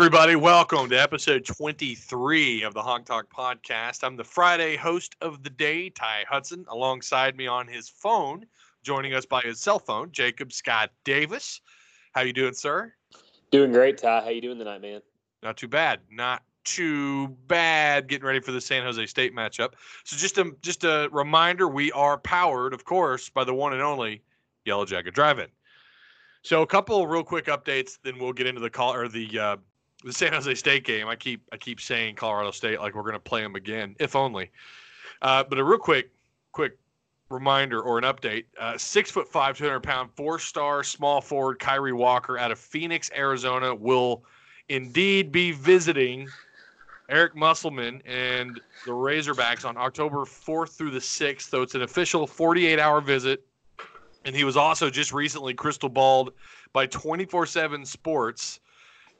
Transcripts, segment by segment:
Everybody? Welcome to episode 23 of the Hawg Talk podcast. I'm the Friday host of the day, Ty Hudson. Alongside me on his phone, joining us by his cell phone, Jacob Scott Davis. How you doing, sir? Doing great, Ty. How you doing tonight, man? Not too bad. Not too bad. Getting ready for the San Jose State matchup. So just a just a reminder, we are powered, of course, by the one and only Yellow Jacket Drive-In. So a couple real quick updates, then we'll get into the call or the uh, the San Jose State game. I keep I keep saying Colorado State like we're going to play them again, if only. Uh, but a real quick quick reminder or an update: uh, six foot five, two hundred pound, four star small forward Kyree Walker out of Phoenix, Arizona, will indeed be visiting Eric Musselman and the Razorbacks on October fourth through the sixth. So it's an official forty eight hour visit and he was also just recently crystal balled by 24/7 Sports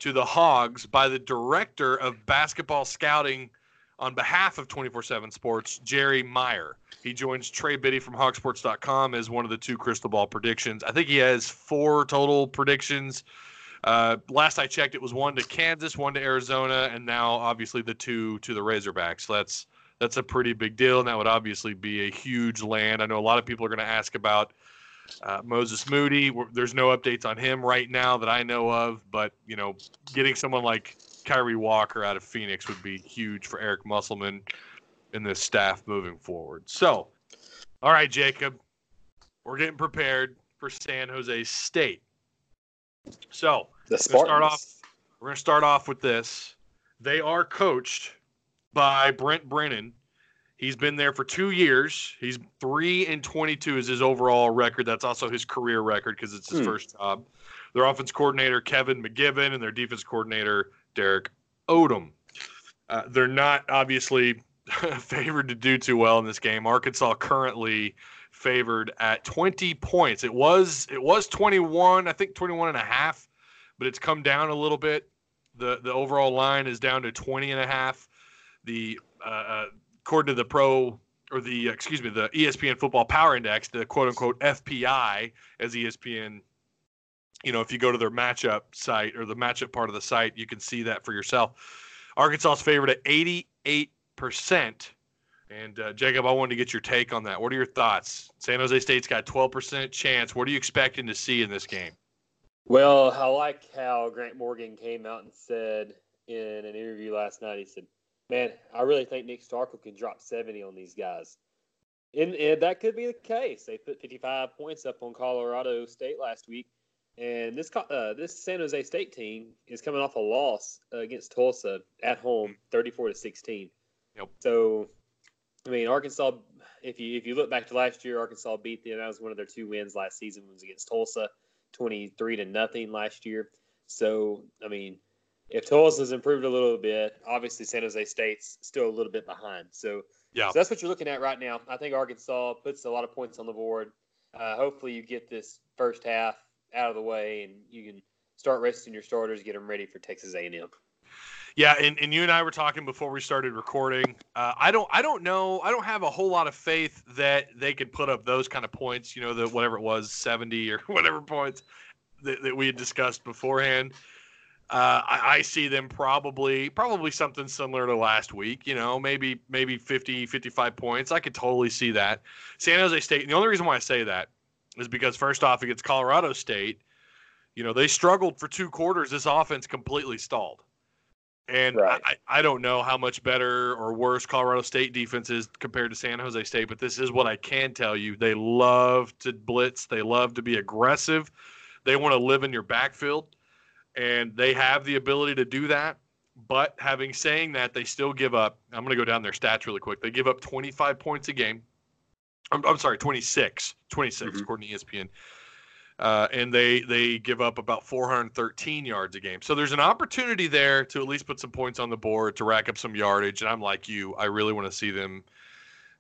to the Hogs by the director of basketball scouting on behalf of 24/7 Sports, Jerry Meyer. He joins Trey Biddy from Hogsports.com as one of the two crystal ball predictions. I think he has four total predictions. Uh, last I checked, it was one to Kansas, one to Arizona, and now obviously the two to the Razorbacks. So that's that's a pretty big deal, and that would obviously be a huge land. I know a lot of people are going to ask about uh, Moses Moody, there's no updates on him right now that I know of, but you know, getting someone like Kyree Walker out of Phoenix would be huge for Eric Musselman and this staff moving forward. So, all right, Jacob, we're getting prepared for San Jose State. So, the start off. We're going to start off with this. They are coached by Brent Brennan, He's been there for two years. He's three and 22 is his overall record. That's also his career record because it's his hmm. first job. Their offense coordinator Kevin McGiven and their defense coordinator Derrick Odum. Uh, they're not obviously favored to do too well in this game. Arkansas currently favored at 20 points. It was it was 21, I think 21 and a half, but it's come down a little bit. The the overall line is down to 20 and a half. The uh, uh according to the pro or the excuse me the ESPN Football Power Index, the quote unquote FPI, as ESPN, you know, if you go to their matchup site or the matchup part of the site, you can see that for yourself. Arkansas's favored at 88 percent. And uh, Jacob, I wanted to get your take on that. What are your thoughts? San Jose State's got 12% chance. What are you expecting to see in this game? Well, I like how Grant Morgan came out and said in an interview last night. He said, man, I really think Nick Starkel can drop 70 on these guys. And, and, that could be the case. They put 55 points up on Colorado State last week, and this uh, this San Jose State team is coming off a loss against Tulsa at home, 34 to 16. Yep. So, I mean, Arkansas. If you if you look back to last year, Arkansas beat them. That was one of their two wins last season. Was against Tulsa, 23 to nothing last year. So, I mean, if Tulsa's improved a little bit, obviously San Jose State's still a little bit behind. So, yeah, so that's what you're looking at right now. I think Arkansas puts a lot of points on the board. Uh, hopefully, you get this first half out of the way and you can start resting your starters, get them ready for Texas A&M. Yeah, and, and you and I were talking before we started recording. Uh, I don't I don't know I don't have a whole lot of faith that they could put up those kind of points. You know, the whatever it was, seventy or whatever points that, that we had discussed beforehand. Uh, I, I, see them probably probably something similar to last week. You know, maybe maybe 50, 55 points. I could totally see that. San Jose State. the only reason why I say that is because first off, against Colorado State, you know they struggled for two quarters. This offense completely stalled. And right. I, I don't know how much better or worse Colorado State defense is compared to San Jose State, but this is what I can tell you. They love to blitz. They love to be aggressive. They want to live in your backfield and they have the ability to do that. But having saying that, they still give up. I'm going to go down their stats really quick. They give up 25 points a game. I'm, I'm sorry, 26, 26 mm-hmm. according to ESPN. uh, and they they give up about 413 yards a game. So there's an opportunity there to at least put some points on the board to rack up some yardage. And I'm like you, I really want to see them.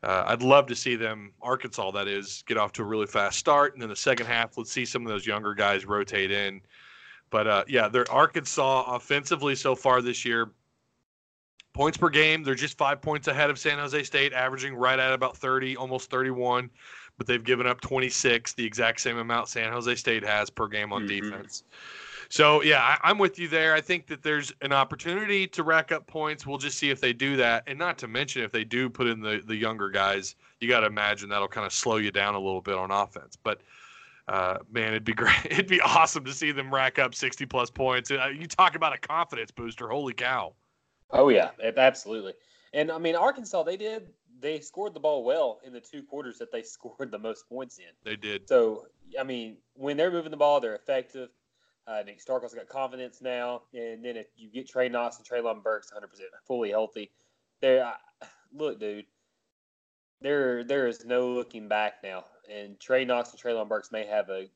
Uh, I'd love to see them, Arkansas, that is, get off to a really fast start, and then the second half, let's see some of those younger guys rotate in. But uh, yeah, they're Arkansas offensively so far this year. Points per game, they're just five points ahead of San Jose State, averaging right at about 30, almost 31 but they've given up 26, the exact same amount San Jose State has per game on mm-hmm. defense. So yeah, I, am with you there. I think that there's an opportunity to rack up points. We'll just see if they do that, and not to mention if they do put in the the younger guys, you got to imagine that'll kind of slow you down a little bit on offense. But uh, man, it'd be great. It'd be awesome to see them rack up 60 plus points. Uh, you talk about a confidence booster. Holy cow! Oh yeah, absolutely. And I mean, Arkansas, they did they scored the ball well in the two quarters that they scored the most points in. They did. So I mean, when they're moving the ball, they're effective. Uh, Nick Starkel's got confidence now, and then if you get Trey Knox and Treylon Burks 100 percent fully healthy, there. Look, dude, there there is no looking back now, and Trey Knox and Treylon Burks may have a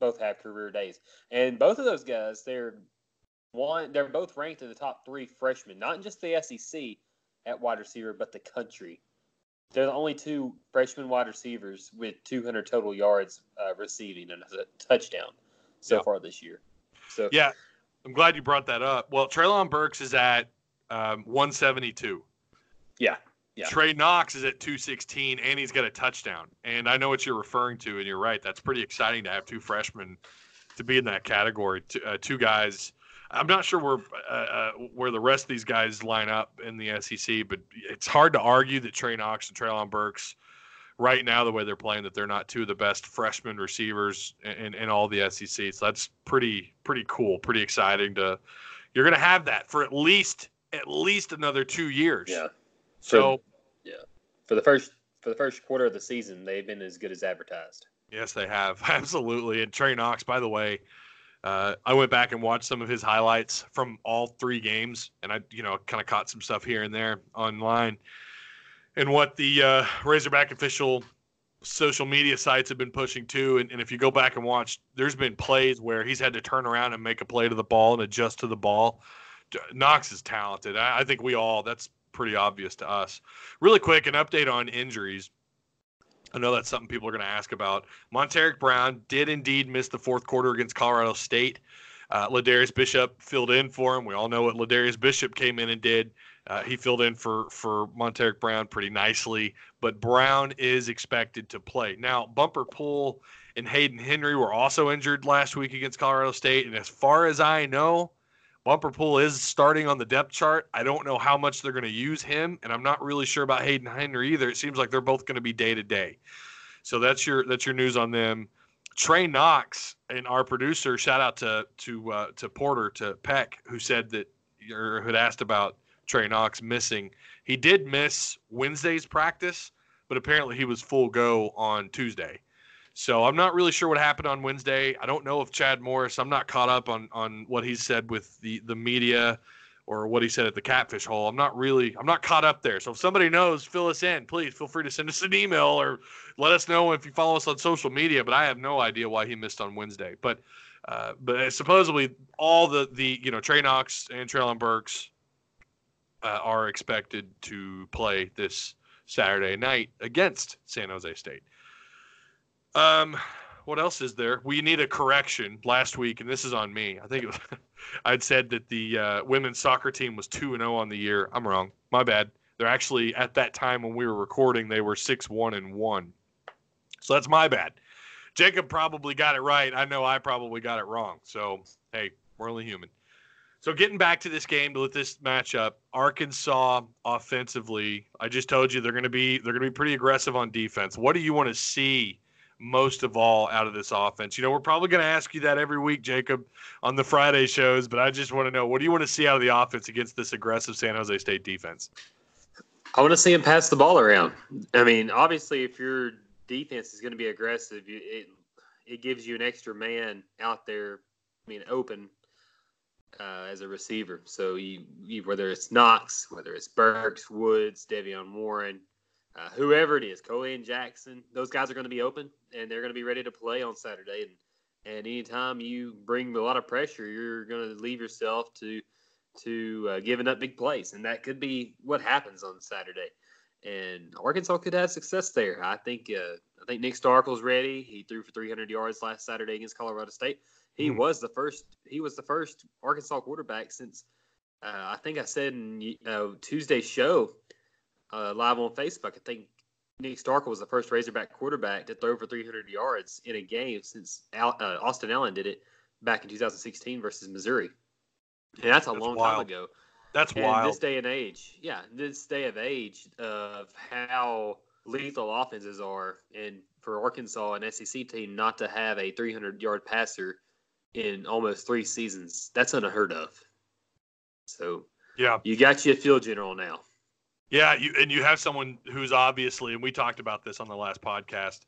both have career days, and both of those guys, they're one, they're both ranked in the top three freshmen, not just the SEC at wide receiver, but the country. They're the only two freshman wide receivers with 200 total yards uh, receiving and a touchdown so far this year. So yeah, I'm glad you brought that up. Well, Treylon Burks is at um, 172. Yeah. Yeah. Trey Knox is at 216 and he's got a touchdown. And I know what you're referring to, and you're right. That's pretty exciting to have two freshmen to be in that category. Two, uh, two guys I'm not sure where uh, uh, where the rest of these guys line up in the SEC, but it's hard to argue that Trey Knox and Treylon Burks, right now, the way they're playing, that they're not two of the best freshman receivers in, in all the SEC. So that's pretty pretty cool, pretty exciting. To you're going to have that for at least at least another two years. Yeah. So yeah, for the first for the first quarter of the season, they've been as good as advertised. Yes, they have absolutely. And Trey Knox, by the way uh, I went back and watched some of his highlights from all three games, and I, you know, kind of caught some stuff here and there online. And what the uh, Razorback official social media sites have been pushing too. And, and, if you go back and watch, there's been plays where he's had to turn around and make a play to the ball and adjust to the ball. Knox is talented. I, I think we all, that's pretty obvious to us. Really quick, an update on injuries. I know that's something people are going to ask about. Montaric Brown did indeed miss the fourth quarter against Colorado State. Uh, Ladarius Bishop filled in for him. We all know what Ladarius Bishop came in and did. Uh, he filled in for for Montaric Brown pretty nicely, but Brown is expected to play. Now, Bumper Pool and Hayden Henry were also injured last week against Colorado State, and as far as I know, Bumper Pool is starting on the depth chart. I don't know how much they're going to use him, and I'm not really sure about Hayden Henry either. It seems like they're both going to be day to day. So that's your that's your news on them. Trey Knox and our producer, shout out to to uh, to Porter to Peck, who said that or had asked about Trey Knox missing. He did miss Wednesday's practice, but apparently he was full go on Tuesday. So I'm not really sure what happened on Wednesday. I don't know if Chad Morris. I'm not caught up on on what he said with the the media or what he said at the catfish hole. I'm not really I'm not caught up there. So if somebody knows, fill us in. Please feel free to send us an email or let us know if you follow us on social media. But I have no idea why he missed on Wednesday. But uh, but supposedly all the the you know Trey Knox and Treylon Burks uh, are expected to play this Saturday night against San Jose State. Um, what else is there? We need a correction last week, and this is on me. I think was, I'd said that the uh, women's soccer team was two and zero oh on the year. I'm wrong. My bad. They're actually at that time when we were recording, they were six one and one. So that's my bad. Jacob probably got it right. I know I probably got it wrong. So hey, we're only human. So getting back to this game, to let this matchup, Arkansas offensively, I just told you they're going to be they're going to be pretty aggressive on defense. What do you want to see most of all out of this offense? You know, we're probably going to ask you that every week, Jacob, on the Friday shows, but I just want to know what do you want to see out of the offense against this aggressive San Jose State defense? I want to see him pass the ball around. I mean, obviously, if your defense is going to be aggressive, it it gives you an extra man out there. I mean, open uh, as a receiver. So you, you, whether it's Knox, whether it's Burks, Woods, De'Vion Warren, uh, whoever it is, Koilan Jackson, those guys are going to be open and they're going to be ready to play on Saturday. And And anytime you bring a lot of pressure, you're going to leave yourself to to uh, giving up big plays, and that could be what happens on Saturday. And Arkansas could have success there. I think. Uh, I think Nick Starkel's ready. He threw for 300 yards last Saturday against Colorado State. He mm. was the first. He was the first Arkansas quarterback since uh, I think I said in uh, Tuesday's show uh, live on Facebook. I think Nick Starkel was the first Razorback quarterback to throw for 300 yards in a game since Al, uh, Austin Allen did it back in 2016 versus Missouri. And that's a that's long wild. time ago. That's and wild. This day and age, yeah, this day of age of how lethal offenses are, and for Arkansas, an SEC team, not to have a 300 yard passer in almost three seasons, that's unheard of. So, yeah, you got you a field general now. Yeah, you and you have someone who's obviously, and we talked about this on the last podcast,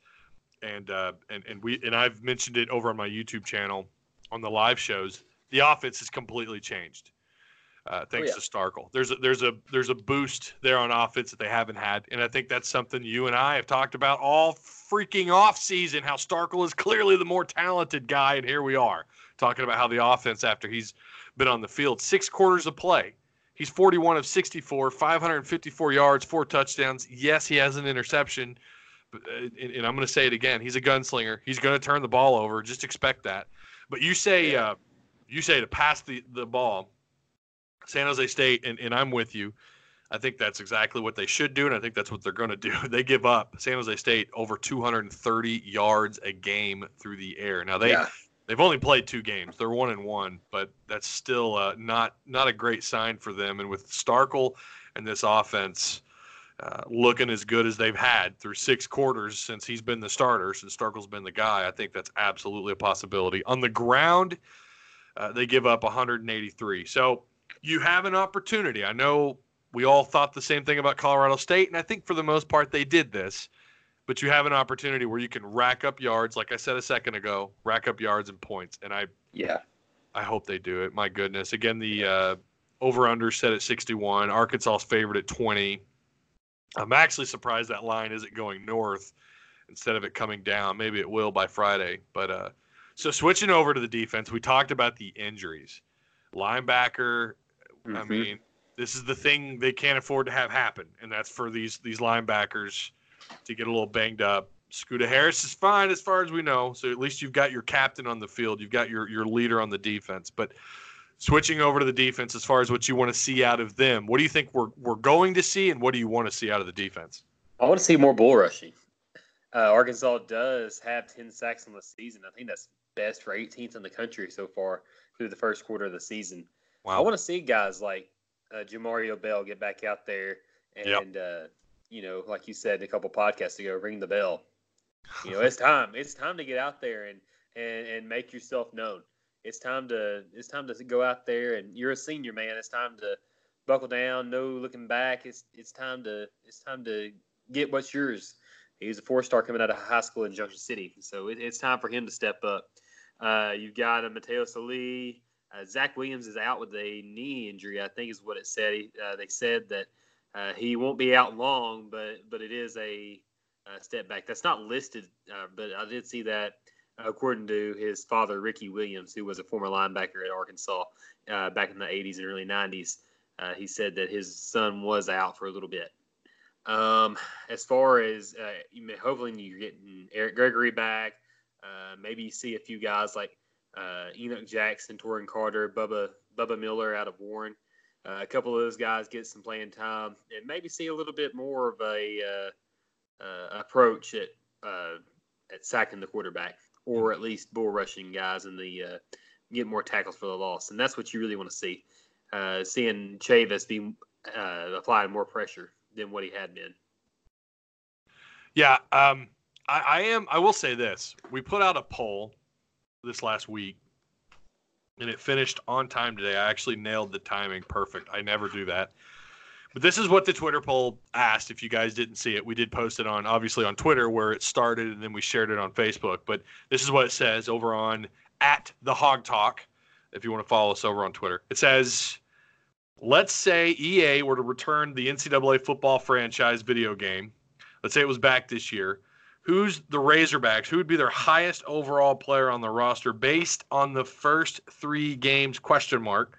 and uh, and and we and I've mentioned it over on my YouTube channel on the live shows. The offense has completely changed. Uh, thanks oh, yeah. to Starkel. There's a, there's a there's a boost there on offense that they haven't had, and I think that's something you and I have talked about all freaking off season. How Starkel is clearly the more talented guy, and here we are talking about how the offense after he's been on the field six quarters of play. He's 41 of 64, 554 yards, four touchdowns. Yes, he has an interception, but, uh, and, I'm going to say it again. He's a gunslinger. He's going to turn the ball over. Just expect that. But you say uh, you say to pass the the ball San Jose State, and, and I'm with you. I think that's exactly what they should do, and I think that's what they're going to do. They give up San Jose State over 230 yards a game through the air. Now they yeah. They've only played two games. They're one and one, but that's still uh, not not a great sign for them. And with Starkel and this offense uh, looking as good as they've had through six quarters since he's been the starter, since Starkel's been the guy, I think that's absolutely a possibility. On the ground, uh, they give up 183. So you have an opportunity. I know we all thought the same thing about Colorado State, and I think for the most part they did this. But you have an opportunity where you can rack up yards, like I said a second ago, rack up yards and points. And I, yeah, I hope they do it. My goodness. Again, the uh, over under set at 61. Arkansas's favorite at 20. I'm actually surprised that line isn't going north instead of it coming down. Maybe it will by Friday. But uh, so switching over to the defense, we talked about the injuries. Linebacker, Mm-hmm. I mean, this is the thing they can't afford to have happen, and that's for these these linebackers to get a little banged up. Scooter Harris is fine as far as we know, so at least you've got your captain on the field, you've got your your leader on the defense. But switching over to the defense, as far as what you want to see out of them, what do you think we're we're going to see, and what do you want to see out of the defense? I want to see more bull rushing. Uh, Arkansas does have 10 sacks on the season. I think that's best for 18th in the country so far through the first quarter of the season. Wow. I want to see guys like uh, Jamario Bell get back out there and, yep. uh, you know, like you said a couple podcasts ago, ring the bell. You know, it's time. It's time to get out there and, and, and make yourself known. It's time to it's time to go out there and you're a senior man. It's time to buckle down, no looking back. It's it's time to it's time to get what's yours. He's a four star coming out of high school in Junction City, so it, it's time for him to step up. Uh, you've got a Mataio Soli, uh, Zach Williams is out with a knee injury, I think is what it said. He, uh, they said that uh, he won't be out long, but but it is a, a step back. That's not listed, uh, but I did see that according to his father, Ricky Williams, who was a former linebacker at Arkansas uh, back in the 80s and early 90s. Uh, he said that his son was out for a little bit. Um, as far as may, hopefully you're getting Eric Gregory back, maybe you see a few guys like uh, Enoch Jackson, Taurean Carter, Bubba Bubba Miller out of Warren. Uh, a couple of those guys get some playing time and maybe see a little bit more of a uh, uh approach at uh, at sacking the quarterback, or at least bull rushing guys in the uh, get more tackles for the loss, and that's what you really want to see. seeing Chavis be applying more pressure than what he had been. Yeah, um, I, I am. I will say this: we put out a poll this last week, and it finished on time today. I actually nailed the timing perfect. I never do that. But this is what the Twitter poll asked. If you guys didn't see it, we did post it on obviously on Twitter where it started, and then we shared it on Facebook. But this is what it says over on at the Hawg Talk. If you want to follow us over on Twitter, it says, "Let's say EA were to return the NCAA football franchise video game. Let's say it was back this year. Who's the Razorbacks? Who would be their highest overall player on the roster based on the first three games? Question mark.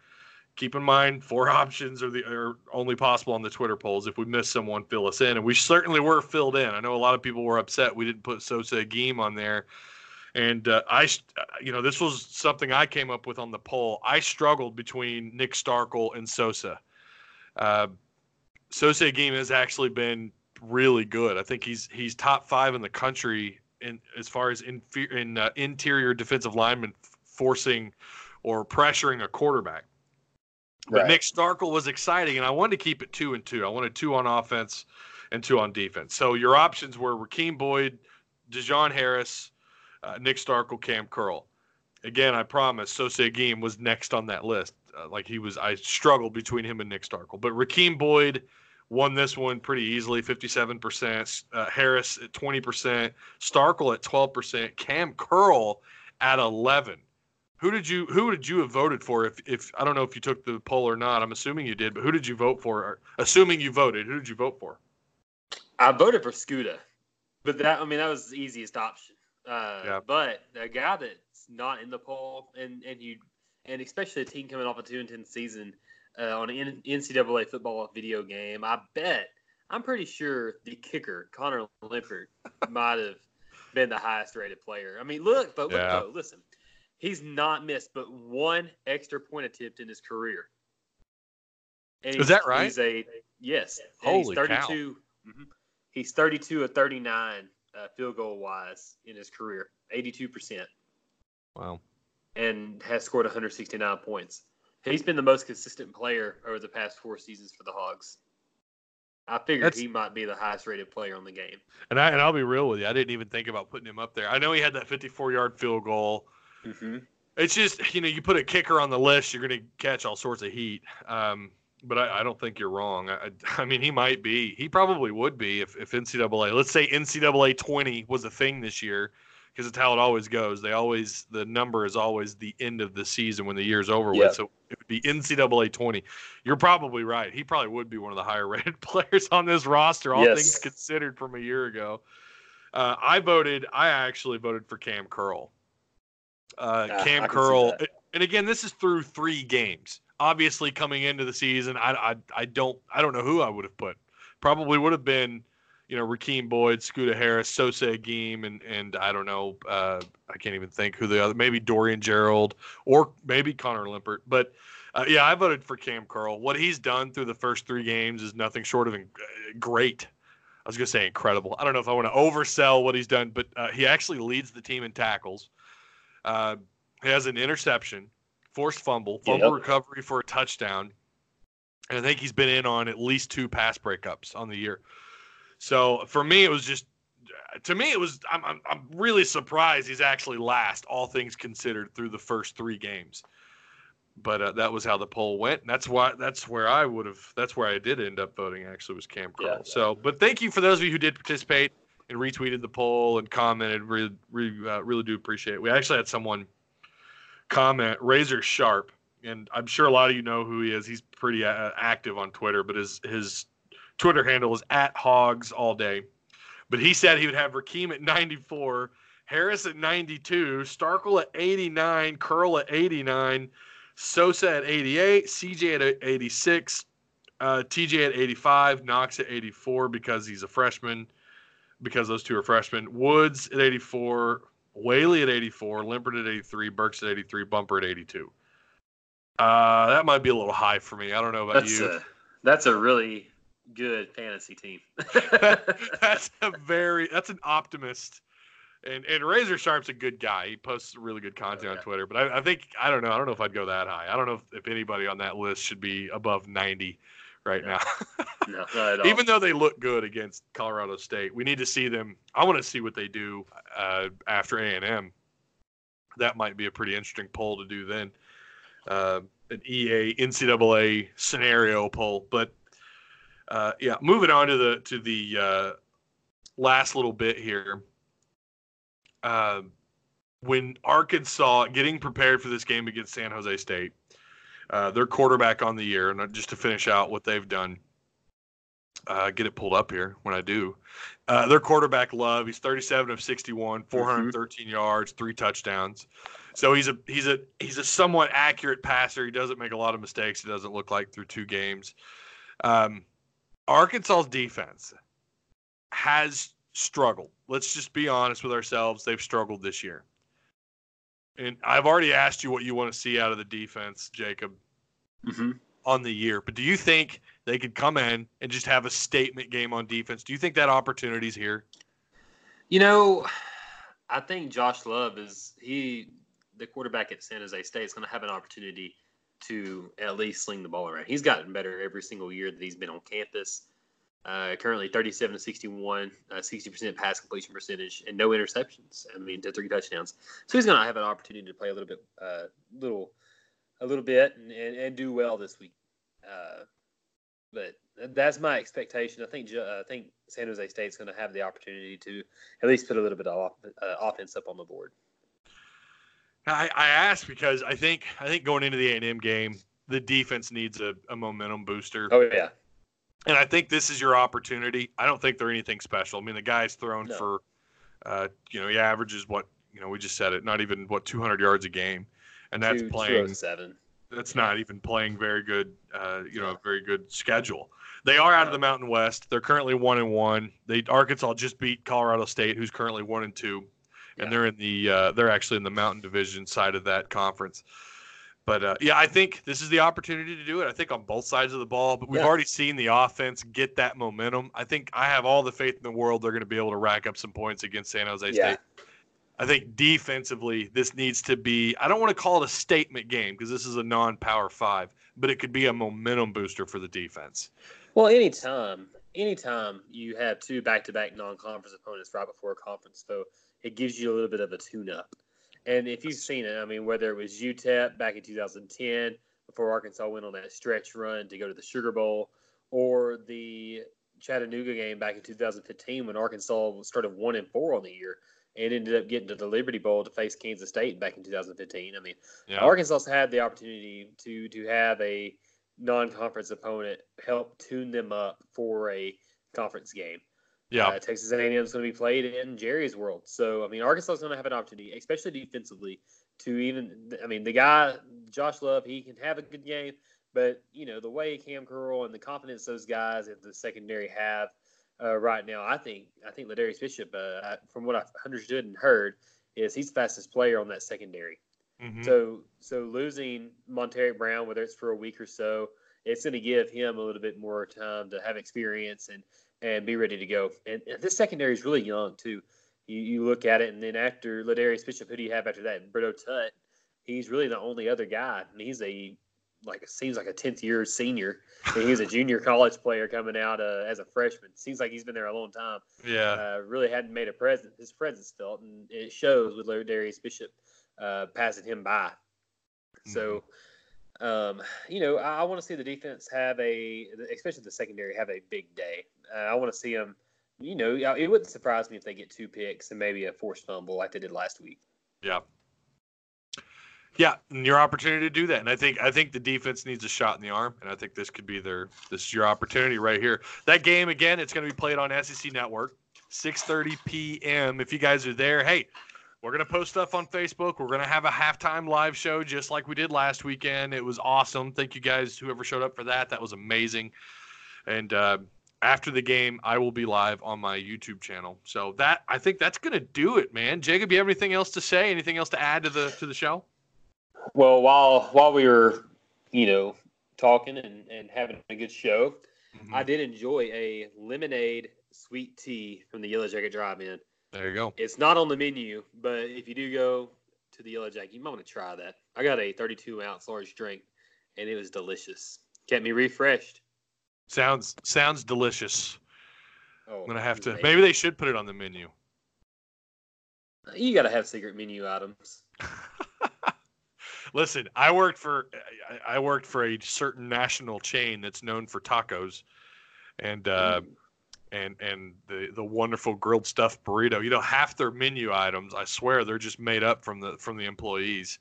Keep in mind, four options are the are only possible on the Twitter polls. If we miss someone, fill us in, and we certainly were filled in. I know a lot of people were upset we didn't put Sosa Agim on there, and uh, I, you know, this was something I came up with on the poll. I struggled between Nick Starkel and Sosa. Uh, Sosa Agim has actually been really good. I think he's he's top five in the country in as far as in, in uh, interior defensive linemen forcing or pressuring a quarterback. But right. Nick Starkel was exciting, and I wanted to keep it two and two. I wanted two on offense and two on defense. So your options were Rakeem Boyd, Dejon Harris, uh, Nick Starkel, Cam Curl. Again, I promise Sosa Agim was next on that list. Uh, like he was, I struggled between him and Nick Starkel. But Rakeem Boyd won this one pretty easily 57%. Uh, Harris at 20%. Starkel at 12%. Cam Curl at 11 who did you who did you have voted for? If if I don't know if you took the poll or not, I'm assuming you did. But who did you vote for? Assuming you voted, who did you vote for? I voted for Scoota, but that I mean that was the easiest option. Uh, yeah. But the guy that's not in the poll, and and you, and especially a team coming off a two and ten season uh, on an NCAA football video game, I bet I'm pretty sure the kicker Connor Limpert might have been the highest rated player. I mean, look, but look, yeah. though, listen He's not missed but one extra point attempt in his career. And Is that right? He's a yes. Holy he's 32, cow! Mm-hmm, he's 32 of 39 uh, field goal wise in his career, 82 percent. Wow. And has scored 169 points. He's been the most consistent player over the past four seasons for the Hogs. I figured That's, he might be the highest rated player on the game. And I and I'll be real with you, I didn't even think about putting him up there. I know he had that 54 yard field goal. Mm-hmm. It's just you know you put a kicker on the list, you're going to catch all sorts of heat. Um, but I, I, don't think you're wrong. I, I, mean, he might be. He probably would be if, if NCAA, let's say NCAA 20 was a thing this year, because it's how it always goes. They always, the number is always the end of the season when the year's over with. So it would be NCAA 20. You're probably right. He probably would be one of the higher rated players on this roster, all yes. things considered from a year ago. Uh, I voted, I actually voted for Cam Curl uh, yeah, Cam Curl. And again, this is through three games. Obviously, coming into the season, I, I, I don't I don't know who I would have put. Probably would have been, you know, Rakeem Boyd, Scooter Harris, Sosa Agim, and and I don't know. Uh, I can't even think who the other. Maybe Dorian Gerald or maybe Connor Limpert. But uh, yeah, I voted for Cam Curl. What he's done through the first three games is nothing short of in- great. I was gonna say incredible. I don't know if I want to oversell what he's done, but uh, he actually leads the team in tackles. Uh, he has an interception, forced fumble, fumble yep. recovery for a touchdown. And I think he's been in on at least two pass breakups on the year. So for me, it was just to me it was I'm, I'm, I'm really surprised he's actually last all things considered through the first three games but uh, that was how the poll went and that's why that's where i would have that's where i did end up voting actually was cam Curl. Yeah, so but thank you for those of you who did participate and retweeted the poll and commented. Really, really, uh, really do appreciate it. We actually had someone comment Razor Sharp, and I'm sure a lot of you know who he is. He's pretty uh, active on Twitter, but his his Twitter handle is at Hogs all day. But he said he would have Rakeem at 94, Harris at 92, Starkel at 89, Curl at 89, Sosa at 88, CJ at 86, uh, TJ at 85, Knox at 84 because he's a freshman, because those two are freshmen. Woods at 84, Whaley at 84, Limpert at 83, Burks at 83, Bumper at 82. Uh, that might be a little high for me. I don't know about that's you. A, that's a really good fantasy team. that's a very that's an optimist. And and Razor Sharp's a good guy. He posts really good content on Twitter. But I, I, think I don't know. I don't know if I'd go that high. I don't know if, if anybody on that list should be above 90 right now. no, Even though they look good against Colorado State, we need to see them. I want to see what they do uh, after A and M. That might be a pretty interesting poll to do then. Uh, an EA NCAA scenario poll, but uh, yeah, moving on to the to the uh, last little bit here. Uh, when Arkansas getting prepared for this game against San Jose State, uh, their quarterback on the year, and just to finish out what they've done. uh, get it pulled up here when I do. Uh, their quarterback Love, he's 37 of 61, 413 yards, three touchdowns. So he's a he's a he's a somewhat accurate passer. He doesn't make a lot of mistakes. It doesn't look like through two games. Um, Arkansas's defense has struggled. Let's just be honest with ourselves. They've struggled this year. And I've already asked you what you want to see out of the defense, Jacob, Mm-hmm. on the year. But do you think they could come in and just have a statement game on defense? Do you think that opportunity's here? You know, I think Josh Love is he the quarterback at San Jose State is going to have an opportunity to at least sling the ball around. He's gotten better every single year that he's been on campus. Uh, currently 37 to 61, uh, 60% pass completion percentage, and no interceptions. I mean, to three touchdowns. So he's going to have an opportunity to play a little bit, uh, little, a little bit, and, and, and do well this week. Uh, but that's my expectation. I think Jo- I think San Jose State's going to have the opportunity to at least put a little bit of uh, offense up on the board. I, I ask because I think I think going into the A&M game, the defense needs a, a momentum booster. Oh yeah, And I think this is your opportunity. I don't think they're anything special. I mean, the guy's thrown No. for, uh, you know, he averages what, you know, we just said it, not even what 200 yards a game, and that's Two- playing. 207. That's not even playing very good, uh, you know, a very good schedule. They are out of the Mountain West. They're currently one and one. They Arkansas just beat Colorado State, who's currently one and two, and Yeah. they're in the uh, they're actually in the Mountain Division side of that conference. But uh, yeah, I think this is the opportunity to do it. I think on both sides of the ball, but we've Yeah. already seen the offense get that momentum. I think I have all the faith in the world they're going to be able to rack up some points against San Jose Yeah. State. I think defensively, this needs to be, I don't want to call it a statement game because this is a non power five, but it could be a momentum booster for the defense. Well, anytime, anytime you have two back-to-back non-conference opponents right before a conference, though, it gives you a little bit of a tune-up. And if you've seen it, I mean, whether it was UTEP back in 2010 before Arkansas went on that stretch run to go to the Sugar Bowl, or the Chattanooga game back in 2015 when Arkansas started one and four on the year and ended up getting to the Liberty Bowl to face Kansas State back in 2015. I mean, Yeah. Arkansas had the opportunity to to have a non-conference opponent help tune them up for a conference game. yeah. Uh, Texas A&M is going to be played in Jerry's world, so I mean Arkansas is going to have an opportunity, especially defensively, to even. I mean the guy Josh Love, he can have a good game, but you know the way Cam Curl and the confidence those guys at the secondary have uh, right now, I think I think Ladarius Bishop, uh, from what I've understood and heard, is he's the fastest player on that secondary. Mhm. So so losing Montaric Brown, whether it's for a week or so, it's going to give him a little bit more time to have experience and and be ready to go. And, and this secondary is really young too. You, you look at it, and then after Ladarius Bishop, who do you have after that? Britto Tutt. He's really the only other guy. and he's a like it seems like a tenth year senior. And he's a junior college player coming out uh, as a freshman. Seems like he's been there a long time yeah. uh, really hadn't made a presence his presence felt, and it shows with Darius Bishop uh, passing him by. So, um, you know, I, I want to see the defense have a, especially the secondary, have a big day. Uh, I want to see them. You know, it wouldn't surprise me if they get two picks and maybe a forced fumble like they did last week. Yeah. Yeah, and your opportunity to do that, and I think I think the defense needs a shot in the arm, and I think this could be their this is your opportunity right here. That game again, it's going to be played on SEC Network, 6:30 p.m. If you guys are there, hey, we're going to post stuff on Facebook. We're going to have a halftime live show just like we did last weekend. It was awesome. Thank you guys, whoever showed up for that. That was amazing. And uh, after the game, I will be live on my YouTube channel. So that I think that's going to do it, man. Jacob, you have anything else to say? Anything else to add to the to the show? Well, while while we were, you know, talking and, and having a good show, Mm-hmm. I did enjoy a lemonade sweet tea from the Yellow Jacket Drive-In. There you go. It's not on the menu, but if you do go to the Yellow Jack, you might want to try that. I got a 32 ounce large drink, and it was delicious. Kept me refreshed. Sounds sounds delicious. Oh, I'm gonna have to. Maybe they should put it on the menu. You got to have secret menu items. Listen, I worked for I- I worked for a certain national chain that's known for tacos, and uh, Mm. And and the the wonderful grilled stuffed burrito. You know, half their menu items, I swear, they're just made up from the from the employees.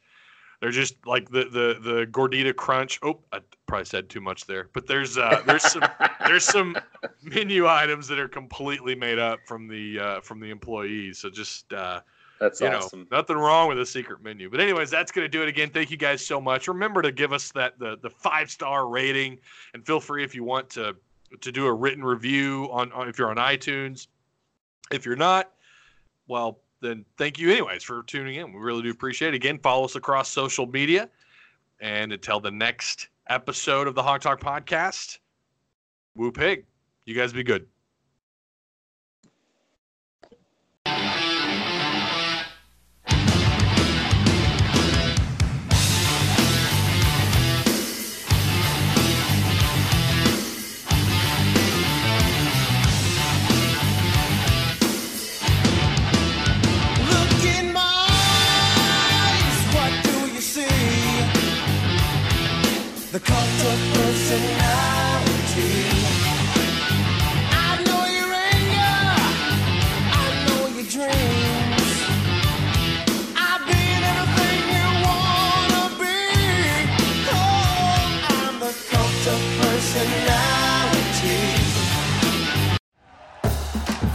They're just like the the the gordita crunch. Oh, I, probably said too much there, but there's uh, there's some there's some menu items that are completely made up from the uh, from the employees. So just uh, That's you awesome. know nothing wrong with a secret menu. But anyways, that's gonna do it again. Thank you guys so much. Remember to give us that the the five star rating, and feel free if you want to to do a written review on, on if you're on iTunes. If you're not, well then thank you anyways for tuning in. We really do appreciate it. Again, follow us across social media. And until the next episode of the Hawg Talk podcast, woo pig. You guys be good. The cult of personality. I know your anger, I know your dreams. I've been everything you wanna be. Oh, I'm the cult of personality.